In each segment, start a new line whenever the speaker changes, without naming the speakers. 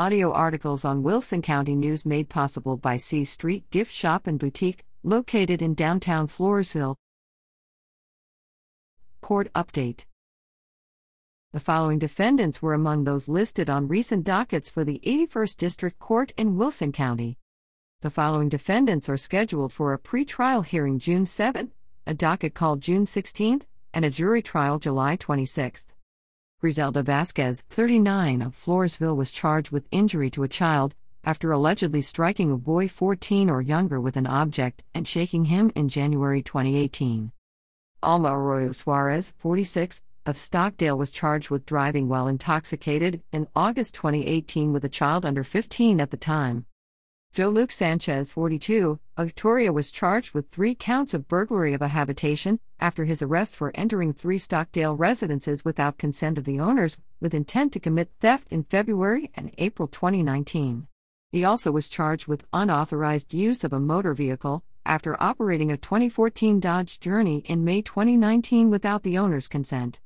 Audio articles on Wilson County News made possible by C Street Gift Shop and Boutique, located in downtown Floresville. Court Update The following defendants were among those listed on recent dockets for the 81st District Court in Wilson County. The following defendants are scheduled for a pre-trial hearing June 7, a docket called June 16, and a jury trial July 26. Griselda Vasquez, 39, of Floresville was charged with injury to a child after allegedly striking a boy 14 or younger with an object and shaking him in January 2018. Alma Arroyo Suarez, 46, of Stockdale was charged with driving while intoxicated in August 2018 with a child under 15 at the time. Joe Luke Sanchez, 42, of Victoria was charged with three counts of burglary of a habitation after his arrest for entering three Stockdale residences without consent of the owners with intent to commit theft in February and April 2019. He also was charged with unauthorized use of a motor vehicle after operating a 2014 Dodge Journey in May 2019 without the owner's consent.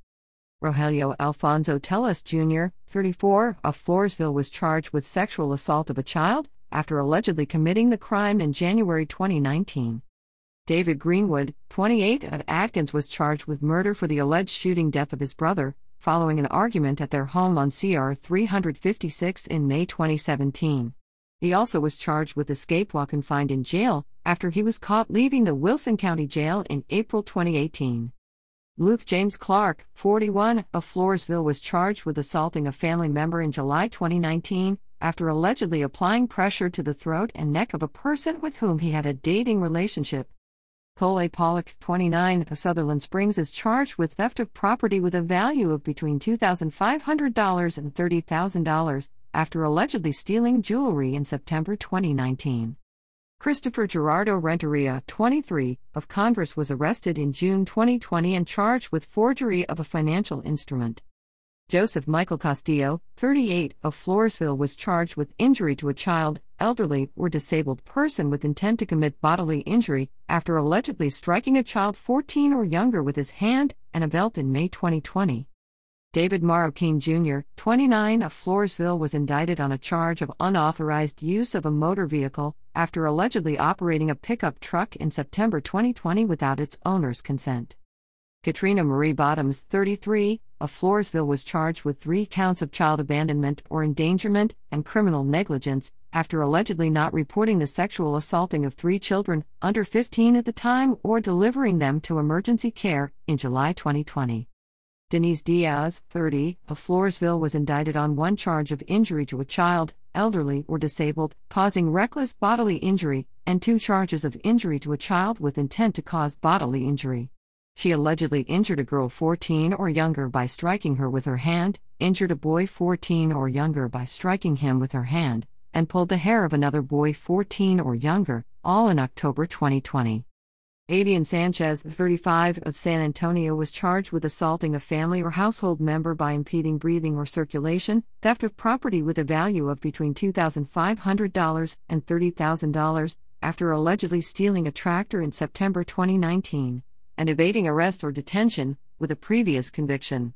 Rogelio Alfonso Tellez Jr., 34, of Floresville was charged with sexual assault of a child after allegedly committing the crime in January 2019. David Greenwood, 28, of Atkins was charged with murder for the alleged shooting death of his brother, following an argument at their home on CR 356 in May 2017. He also was charged with escape while confined in jail after he was caught leaving the Wilson County Jail in April 2018. Luke James Clark, 41, of Floresville was charged with assaulting a family member in July 2019 after allegedly applying pressure to the throat and neck of a person with whom he had a dating relationship. Cole. Pollock, 29, of Sutherland Springs is charged with theft of property with a value of between $2,500 and $30,000 after allegedly stealing jewelry in September 2019. Christopher Gerardo Renteria, 23, of Converse was arrested in June 2020 and charged with forgery of a financial instrument. Joseph Michael Castillo, 38, of Floresville was charged with injury to a child, elderly, or disabled person with intent to commit bodily injury after allegedly striking a child 14 or younger with his hand and a belt in May 2020. David Marroquin Jr., 29, of Floresville was indicted on a charge of unauthorized use of a motor vehicle after allegedly operating a pickup truck in September 2020 without its owner's consent. Katrina Marie Bottoms, 33, of Floresville was charged with three counts of child abandonment or endangerment and criminal negligence after allegedly not reporting the sexual assaulting of three children under 15 at the time or delivering them to emergency care in July 2020. Denise Diaz, 30, of Floresville was indicted on one charge of injury to a child, elderly, or disabled, causing reckless bodily injury, and two charges of injury to a child with intent to cause bodily injury. She allegedly injured a girl 14 or younger by striking her with her hand, injured a boy 14 or younger by striking him with her hand, and pulled the hair of another boy 14 or younger, all in October 2020. Avian Sanchez, 35, of San Antonio was charged with assaulting a family or household member by impeding breathing or circulation, theft of property with a value of between $2,500 and $30,000, after allegedly stealing a tractor in September 2019 and evading arrest or detention, with a previous conviction.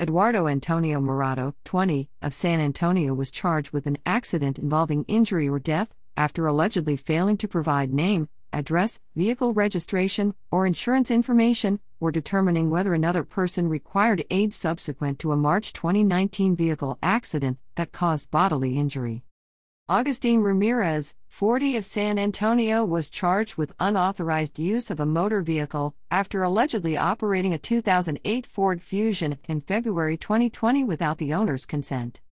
Eduardo Antonio Morado, 20, of San Antonio was charged with an accident involving injury or death after allegedly failing to provide name, address, vehicle registration, or insurance information, or determining whether another person required aid subsequent to a March 2019 vehicle accident that caused bodily injury. Augustine Ramirez, 40 of San Antonio, was charged with unauthorized use of a motor vehicle after allegedly operating a 2008 Ford Fusion in February 2020 without the owner's consent.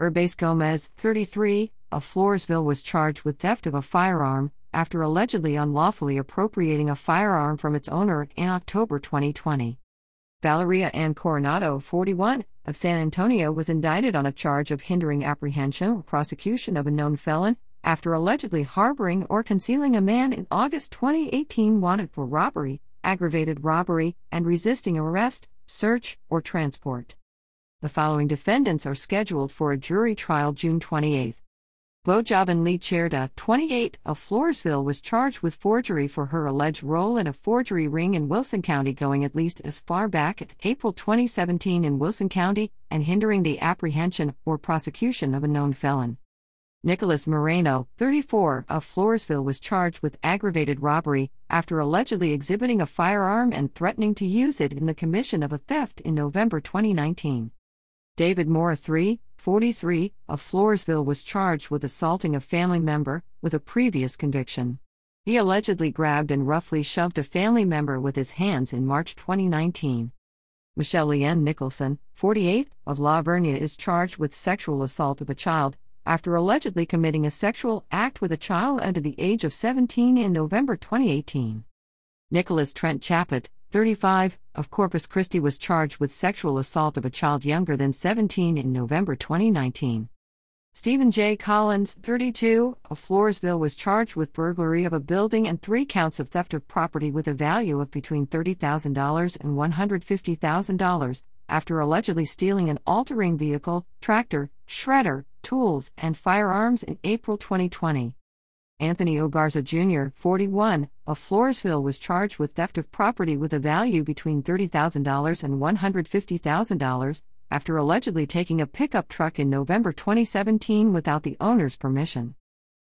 Urbase Gomez, 33, of Floresville was charged with theft of a firearm after allegedly unlawfully appropriating a firearm from its owner in October 2020. Valeria Ann Coronado, 41, of San Antonio was indicted on a charge of hindering apprehension or prosecution of a known felon after allegedly harboring or concealing a man in August 2018 wanted for robbery, aggravated robbery, and resisting arrest, search, or transport. The following defendants are scheduled for a jury trial June 28. Bojavan Lee Cherda, 28, of Floresville was charged with forgery for her alleged role in a forgery ring in Wilson County going at least as far back as April 2017 in Wilson County and hindering the apprehension or prosecution of a known felon. Nicholas Moreno, 34, of Floresville was charged with aggravated robbery after allegedly exhibiting a firearm and threatening to use it in the commission of a theft in November 2019. David Moore, 3, 43, of Floresville was charged with assaulting a family member, with a previous conviction. He allegedly grabbed and roughly shoved a family member with his hands in March 2019. Michelle Leanne Nicholson, 48, of La Vernia is charged with sexual assault of a child after allegedly committing a sexual act with a child under the age of 17 in November 2018. Nicholas Trent Chaput, 35, of Corpus Christi was charged with sexual assault of a child younger than 17 in November 2019. Stephen J. Collins, 32, of Floresville was charged with burglary of a building and three counts of theft of property with a value of between $30,000 and $150,000 after allegedly stealing an all terrain vehicle, tractor, shredder, tools, and firearms in April 2020. Anthony Ogarza Jr., 41, of Floresville was charged with theft of property with a value between $30,000 and $150,000 after allegedly taking a pickup truck in November 2017 without the owner's permission.